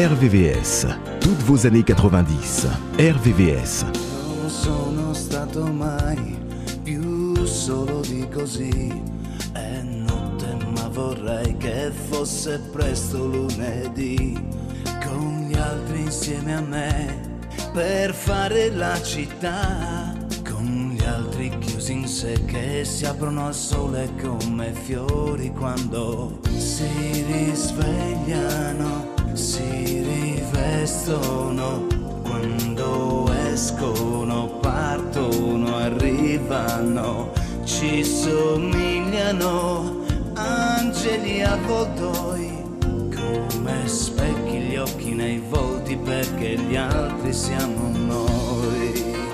RVVS. Toutes vos années 90. RVVS. Non sono stato mai più solo di così. È notte ma vorrei che fosse presto lunedì. Con gli altri insieme a me per fare la città. Con gli altri chiusi in sé che si aprono al sole come fiori quando si risvegliano, si rivestono. Quando escono, partono, arrivano, ci somigliano angeli avvoltoi come specchi gli occhi nei volti perché gli altri siamo noi.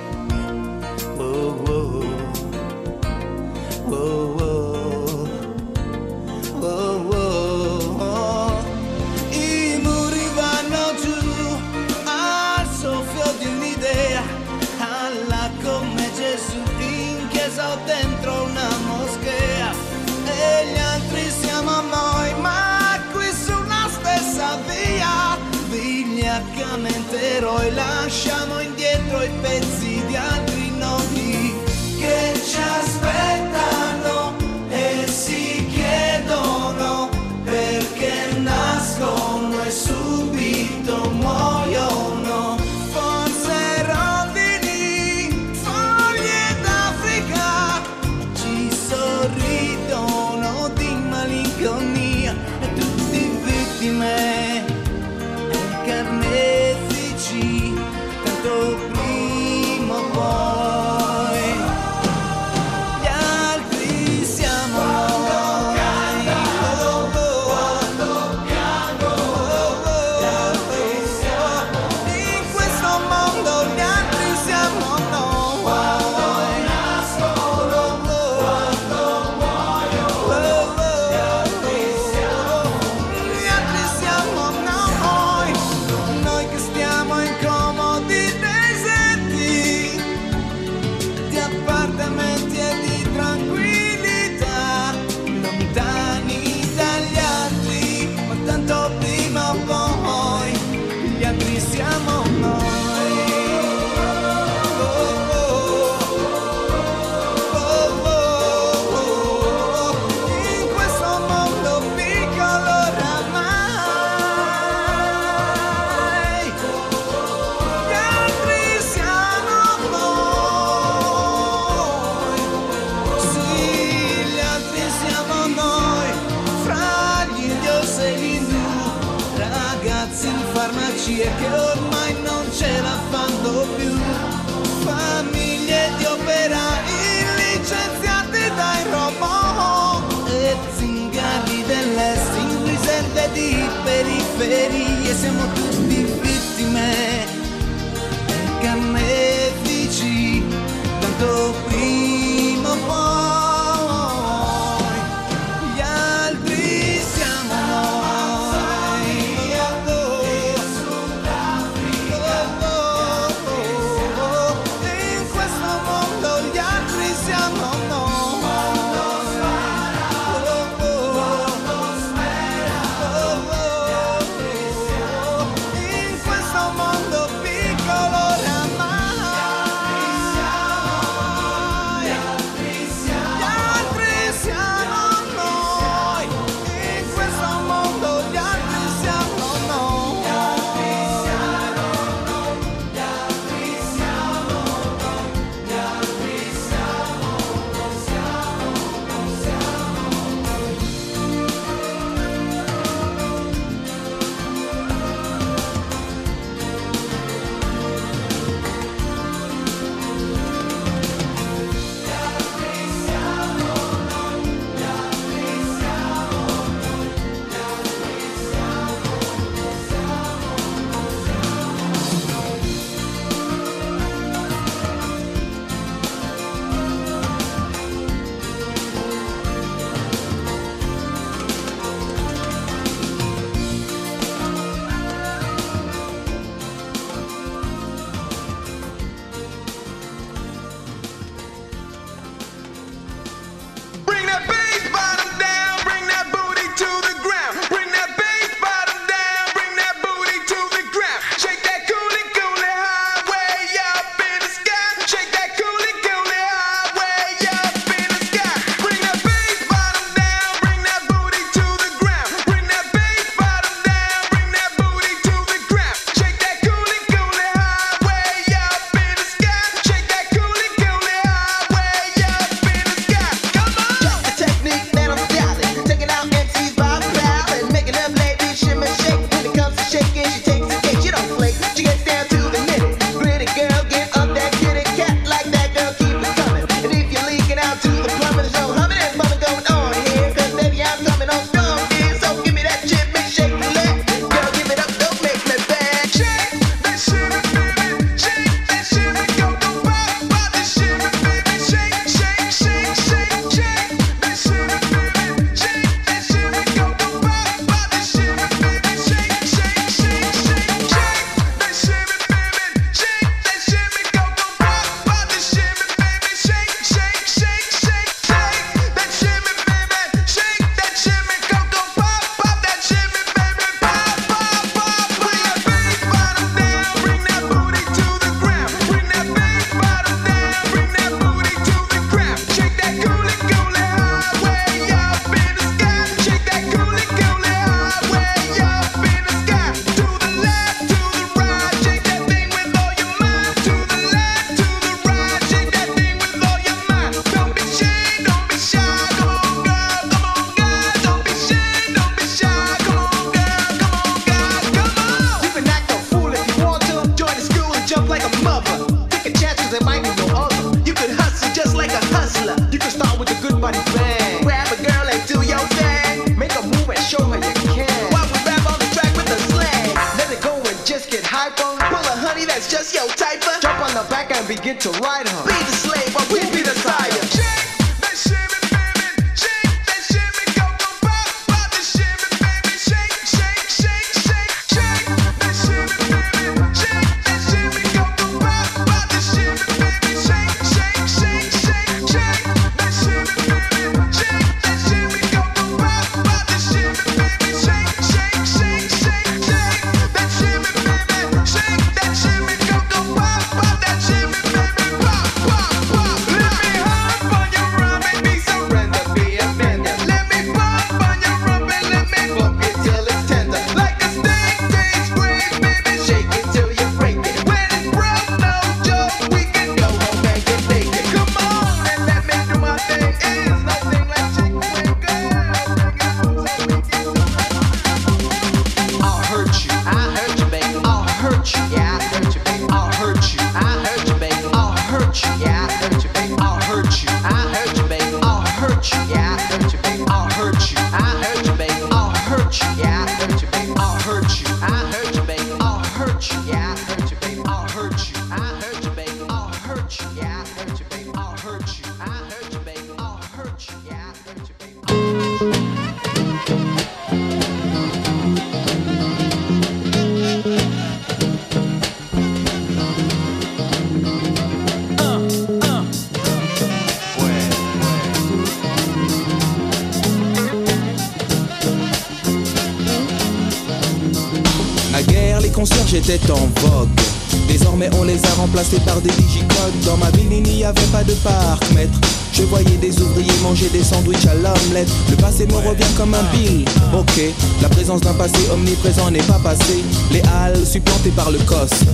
Le passé me revient comme un bill Ok, la présence d'un passé omniprésent n'est pas passé Les halles supplantées par le coste.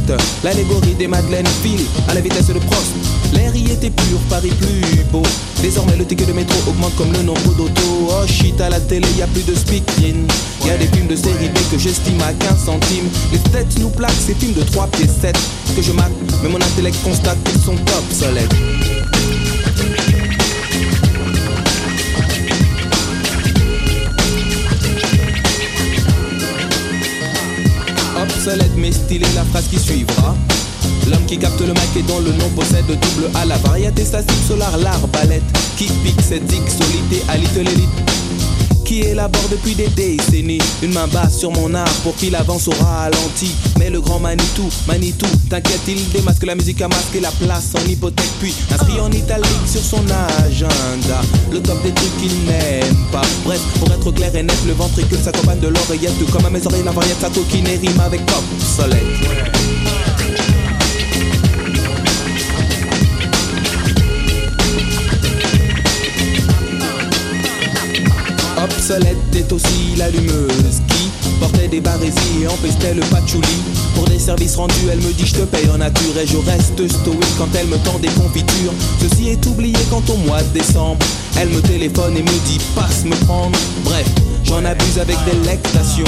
L'allégorie des madeleines file à la vitesse de Prost. L'air y était pur, Paris plus beau. Désormais le ticket de métro augmente comme le nombre d'autos. Oh shit à la télé y a plus de speaking y a des films de série B que j'estime à 15 centimes. Les têtes nous plaquent ces films de 3 pieds 7 Que je mate mais mon intellect constate qu'ils sont obsolètes Obsolète mais stylé la phrase qui suivra. L'homme qui capte le mic et dont le nom possède double A La variété statique solar, l'arbalète Qui pique cette solité à little qui élabore depuis des décennies? Une main basse sur mon art pour qu'il avance au ralenti. Mais le grand Manitou, Manitou, t'inquiète il démasque la musique à masquer la place en hypothèque. Puis inscrit en italique sur son agenda. Le top des trucs qu'il n'aime pas. Bref, pour être clair et net, le ventricule s'accompagne de l'oreillette. Comme à mes oreilles la variette sa coquine rime avec pop soleil Obsolète est aussi l'allumeuse qui portait des barésies et empestait le patchouli. Pour des services rendus, elle me dit je te paye en nature et je reste stoïque quand elle me tend des confitures. Ceci est oublié quand au mois de décembre, elle me téléphone et me dit passe me prendre. Bref, j'en abuse avec délectation.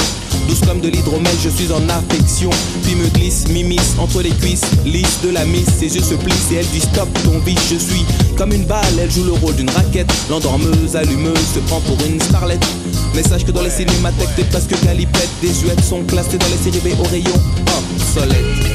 Douce comme de l'hydromel, je suis en affection. Puis me glisse, m'immisce entre les cuisses, lisse de la miss. Ses yeux se plissent et elle dit stop ton biche. Je suis comme une balle, elle joue le rôle d'une raquette. L'endormeuse, allumeuse, se prend pour une starlette. Mais sache que dans les cinémathèques, t'es presque galipette. Des huettes sont classées dans les séries B au rayon obsolète.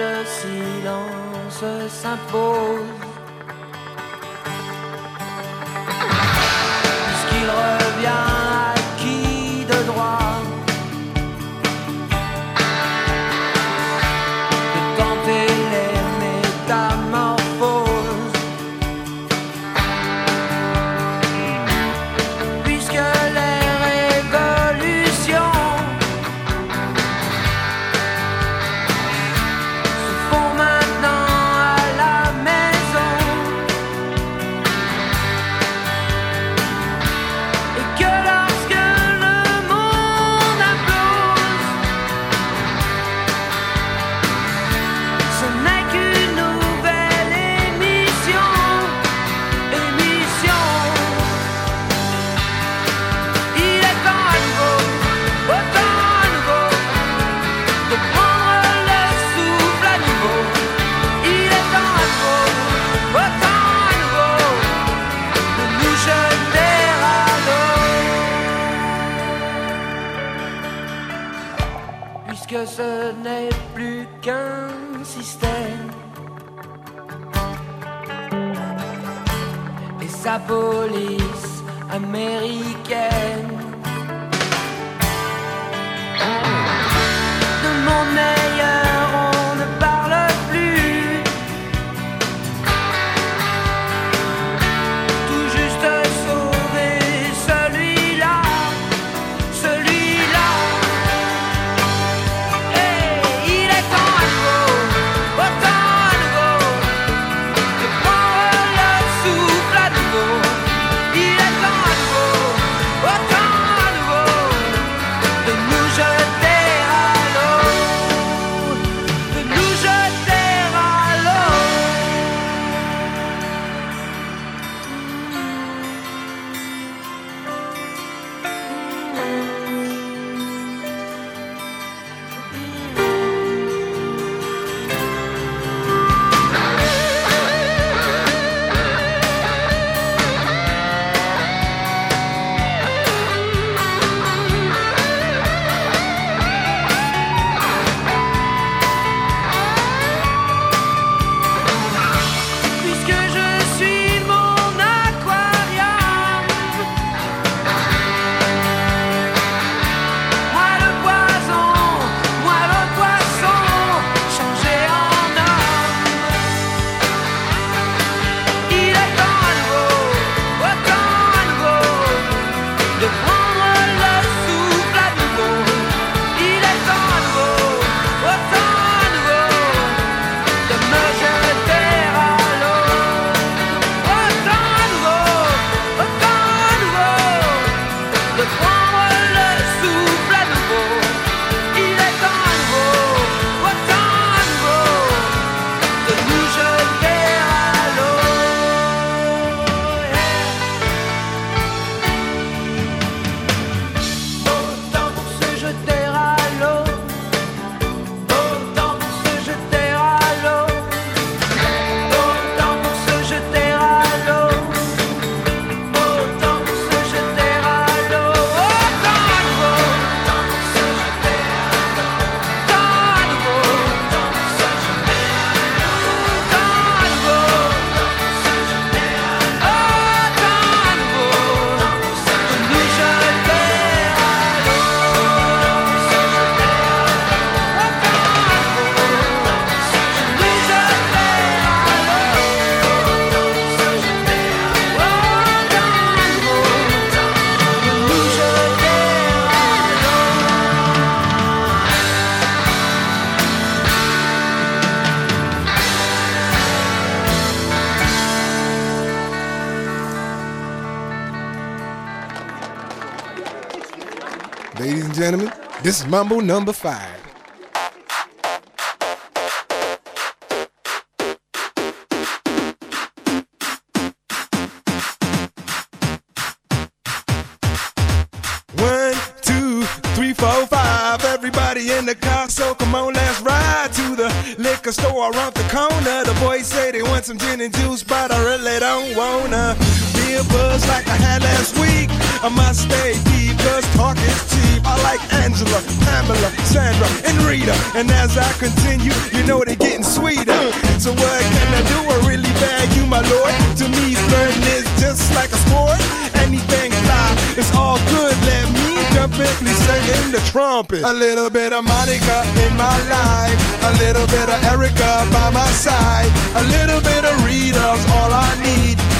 le silence s'impose. Mambo number five. One, two, three, four, five. Everybody in the car, so come on, let's ride to the liquor store around the corner. The boys say they want some gin and juice, but I really don't wanna a buzz like I had last week. I must stay deep, cause talk is cheap. I like Angela, Pamela, Sandra, and Rita. And as I continue, you know they're getting sweeter. So what can I do? I really bag you, my lord. To me, flirting is just like a sport. Anything fly, it's all good. Let me please singing the trumpet. A little bit of Monica in my life. A little bit of Erica by my side. A little bit of Rita's all I need.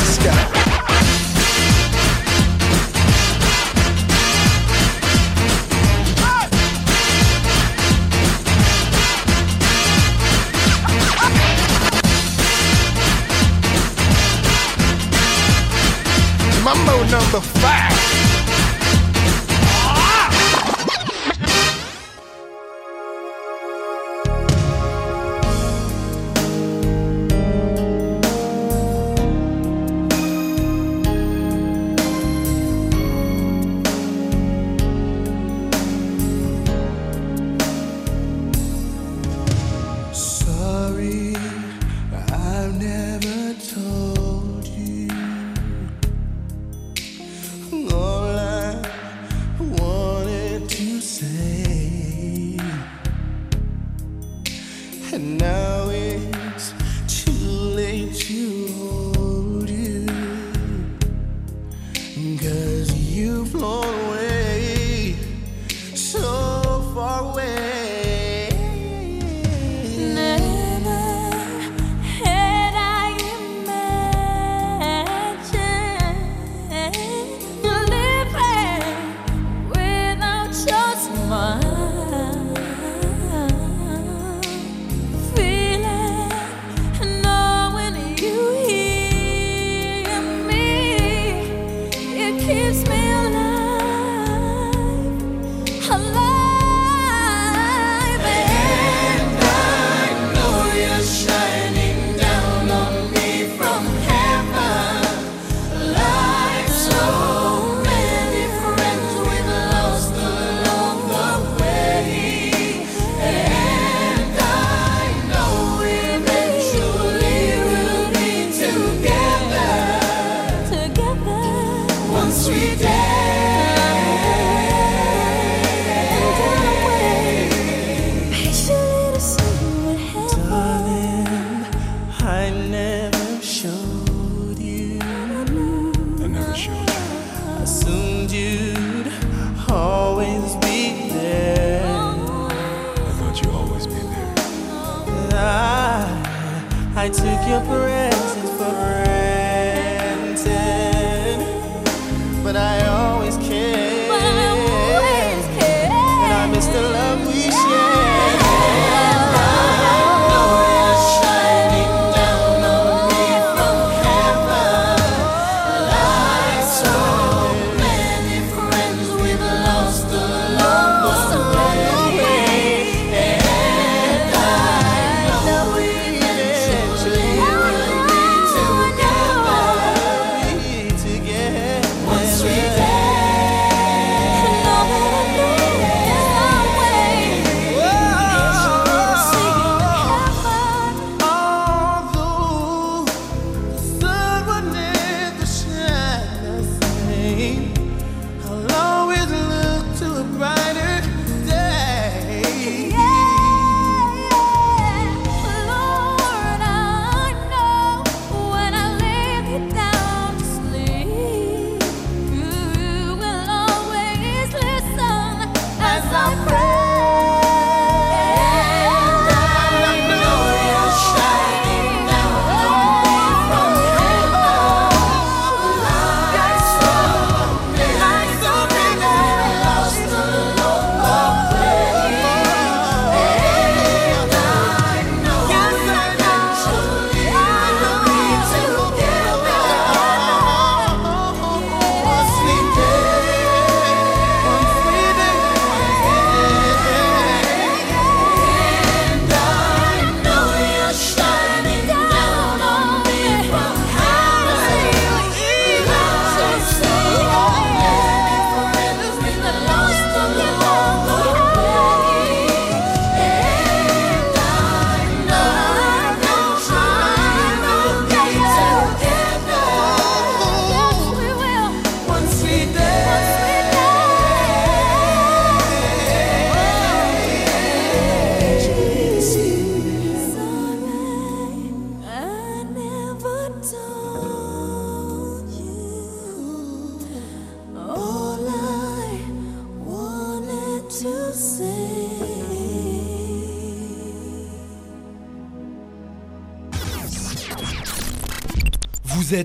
The sky. Mambo number five.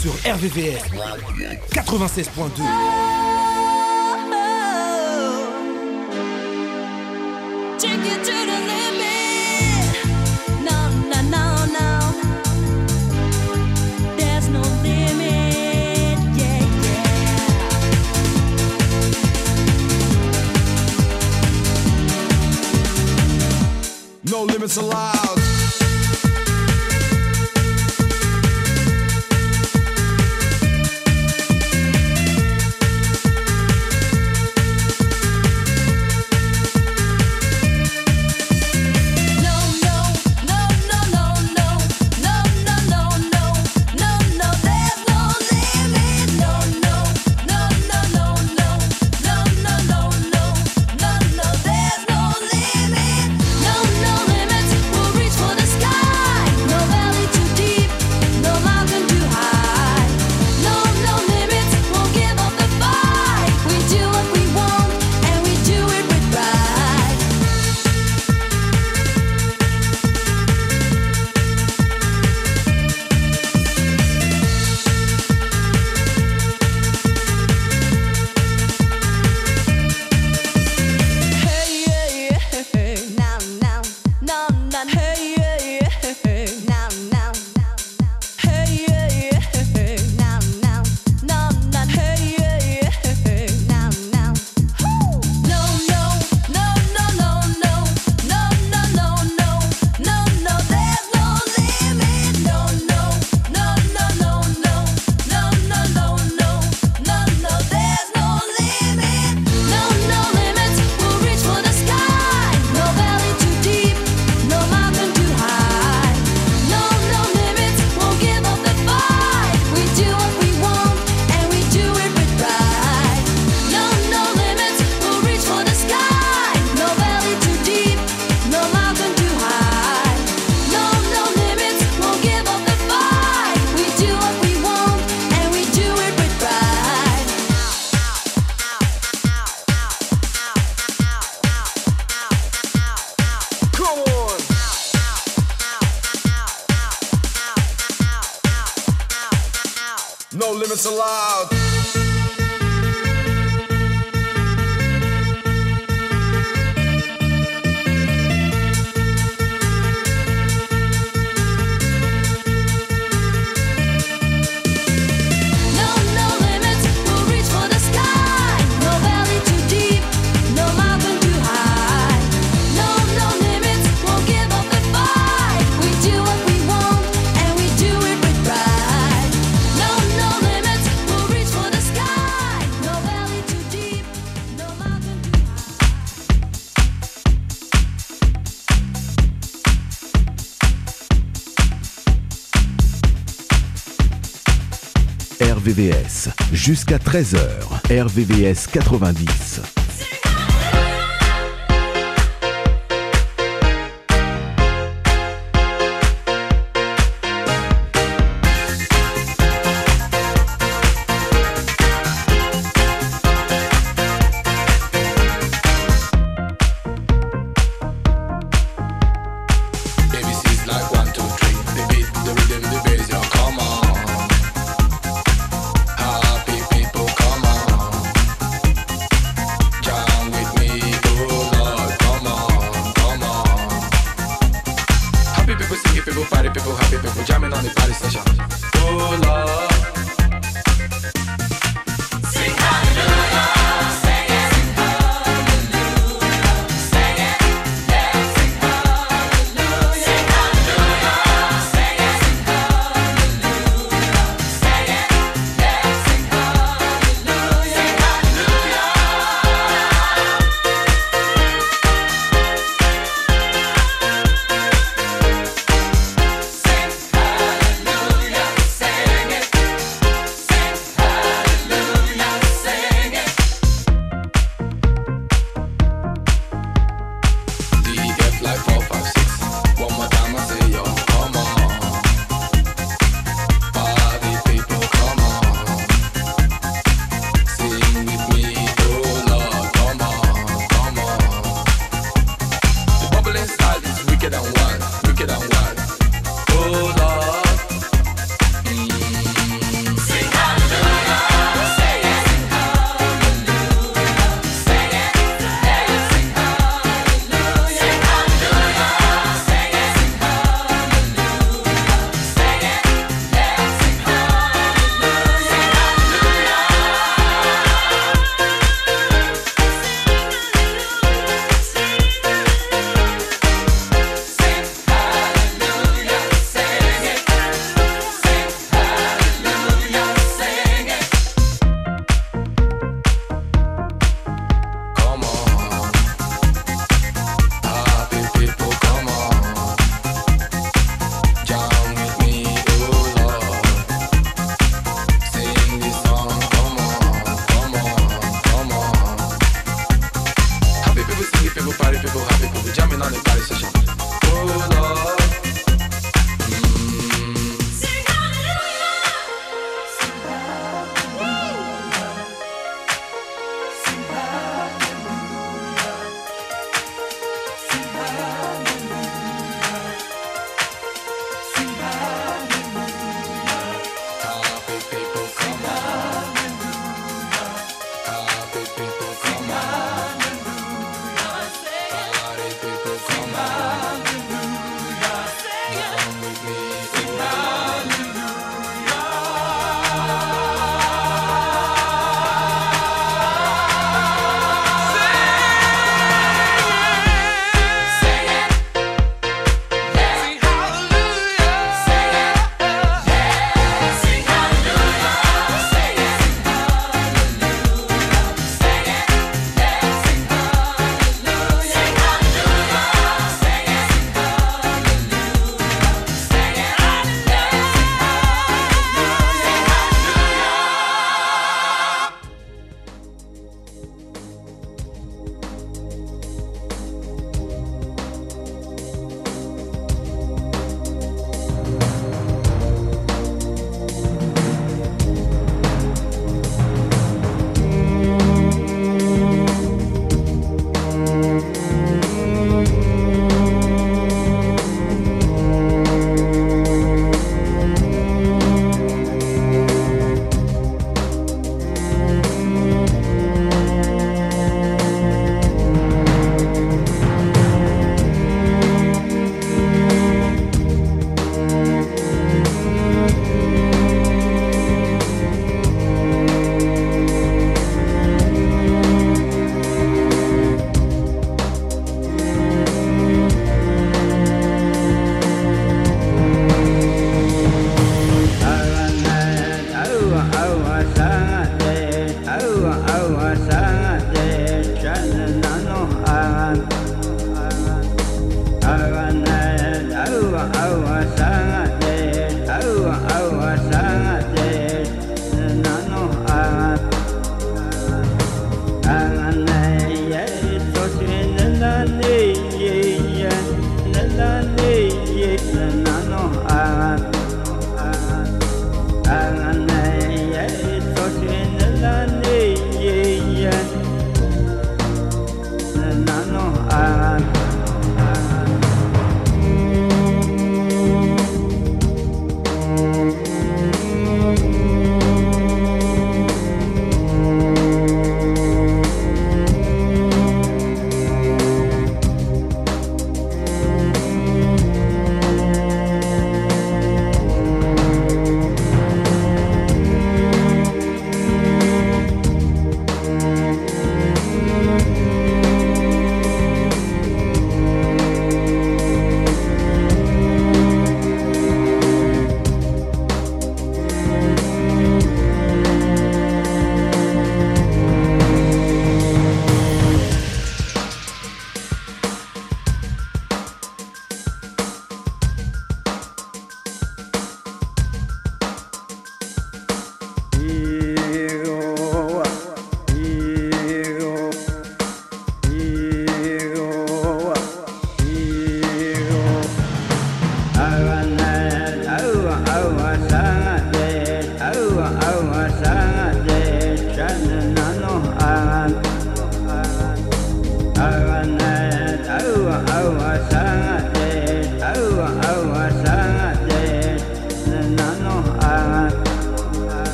Sur RVVS 96.2. Jusqu'à 13h. RVVS 90. get on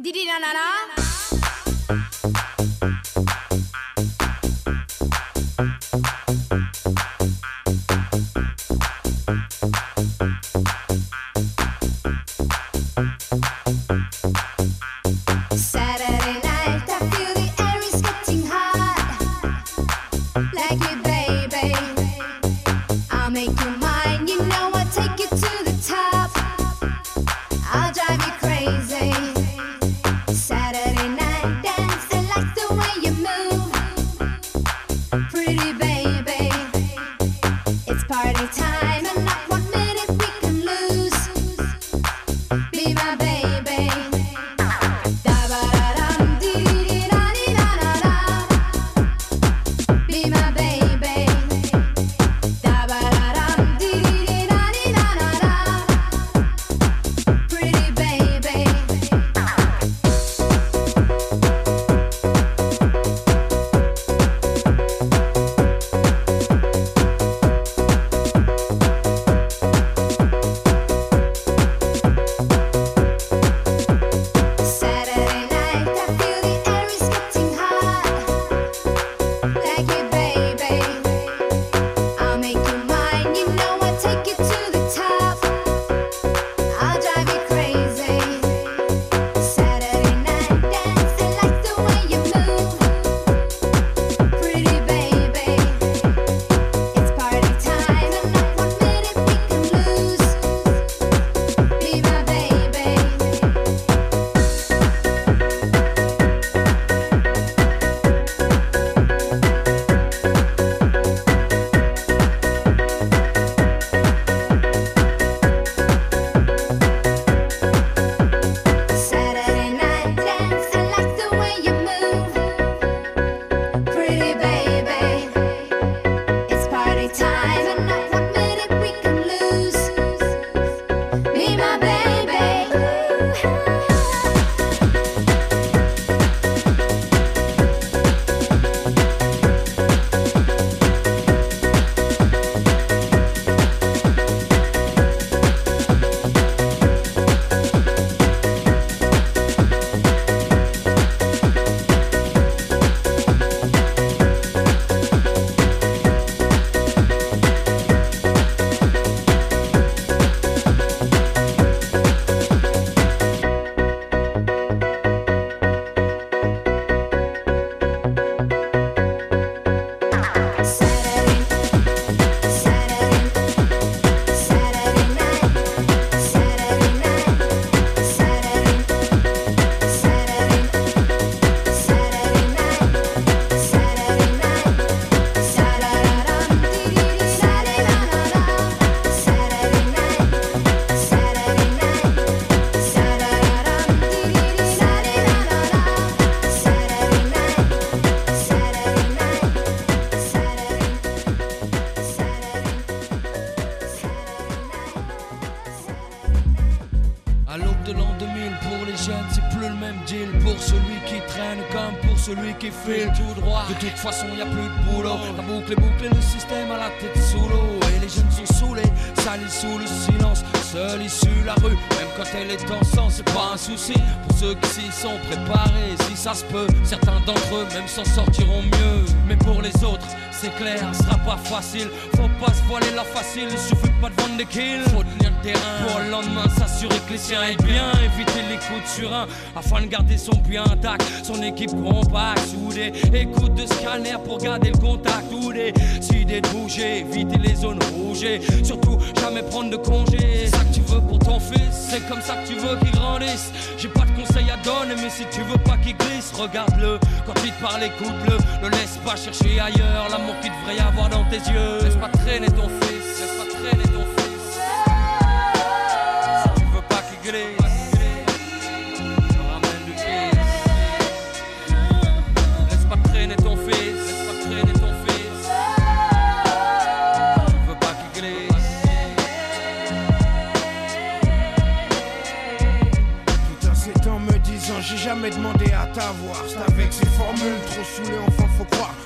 Didi nanana. Celui qui file tout droit. De toute façon, y a plus de boulot. La boucle est bouclée, le système à la tête sous l'eau. Et les jeunes sont saoulés, salis sous le silence. Seule issue, la rue, même quand elle est en c'est pas un souci. Pour ceux qui s'y sont préparés, si ça se peut, certains d'entre eux même s'en sortiront mieux. Mais pour les autres, c'est clair, ce sera pas facile. Faut pas se voiler la facile, il suffit pas de vendre des kills. Faut tenir le terrain pour le lendemain s'assurer que les siens aient bien. Éviter les coups de surin afin de garder son bien intact. Son équipe compacte, soudée. Écoute de scanner pour garder le contact. Ou des idées de bouger, éviter les zones rouges. et Surtout jamais prendre de congé. C'est ça que tu veux pour ton fils, c'est comme ça que tu veux qu'il grandisse. J'ai pas de conseils à donner, mais si tu veux pas qu'il glisse, regarde-le. Quand il te parle, écoute-le. Ne laisse pas chercher ailleurs l'amour qu'il devrait y avoir dans tes yeux. Laisse pas traîner ton fils, laisse pas traîner ton fils. Si tu veux pas qu'il glisse, ramène du. Laisse pas traîner ton fils, laisse pas traîner ton fils. Tu veux pas qu'il glisse. Tout ans me disant j'ai jamais demandé à t'avoir C'est avec ces formules trop saoulées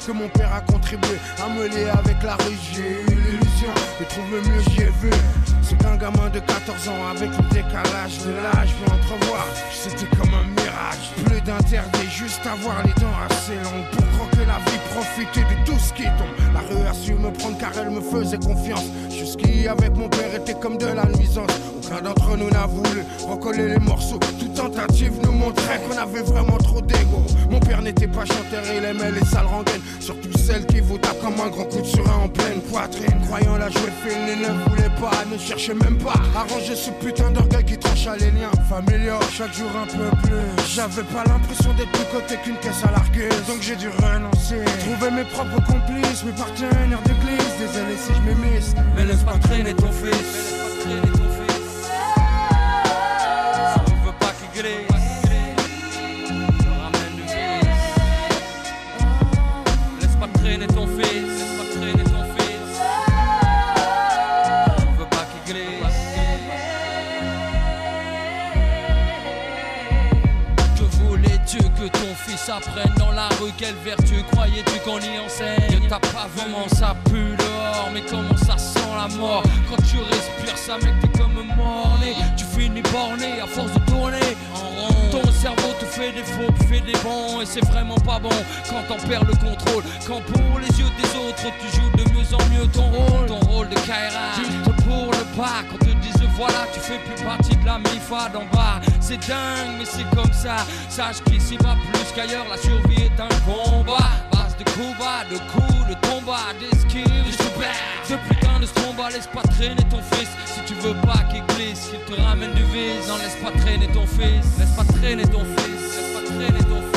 que mon père a contribué à me lier avec la rue J'ai eu l'illusion de trouver mieux j'y ai vu. C'est qu'un gamin de 14 ans avec le décalage de l'âge. Peut entrevoir. C'était comme un Plus d'interdit, juste avoir les dents assez longues pour croquer la vie, profiter de tout ce qui tombe. La rue a su me prendre car elle me faisait confiance. Jusqu'y avec mon père était comme de la nuisance. Aucun d'entre nous n'a voulu recoller les morceaux. Toute tentative nous montrait qu'on avait vraiment trop d'ego. Mon père n'était pas chanteur, il aimait les sales rengaines. Surtout celles qui vous tapent comme un grand coup de surin en pleine poitrine. Croyant la jouer fine, il ne voulait pas, ne cherchait même pas à ranger ce putain d'orgueil qui trancha les liens familiaux. Chaque jour un peu plus. J'avais pas l'impression d'être plus côté qu'une caisse à largueuse. Donc j'ai dû renoncer. Trouver mes propres complices, mes partenaires d'église. Désolé si je m'émisse. Mais laisse pas traîner ton fils. Dans la rue Quelle vertu croyais-tu qu'on y enseigne? T'as pas vraiment ça pue dehors Mais comment ça sent la mort? Quand tu respires ça mec t'es comme mort-né Tu finis borné à force de tourner en rond. Ton cerveau te fait des faux puis fait des bons Et c'est vraiment pas bon. Quand t'en perds le contrôle Quand pour les yeux des autres tu joues de mieux en mieux ton rôle. Ton rôle de Kaira. Juste pour le pas Quand te disent voilà tu fais plus partie de la MIFA d'en bas. C'est dingue mais c'est comme ça. Sache qu'ici va plus qu'ailleurs. La survie est un combat. Base de coups bas, de coups, de combats D'esquives, de Ce putain de stromba Laisse pas traîner ton fils. Si tu veux pas qu'il glisse Qu'il te ramène du vice. Non laisse pas traîner ton fils. Laisse pas traîner ton fils. Laisse pas traîner ton fils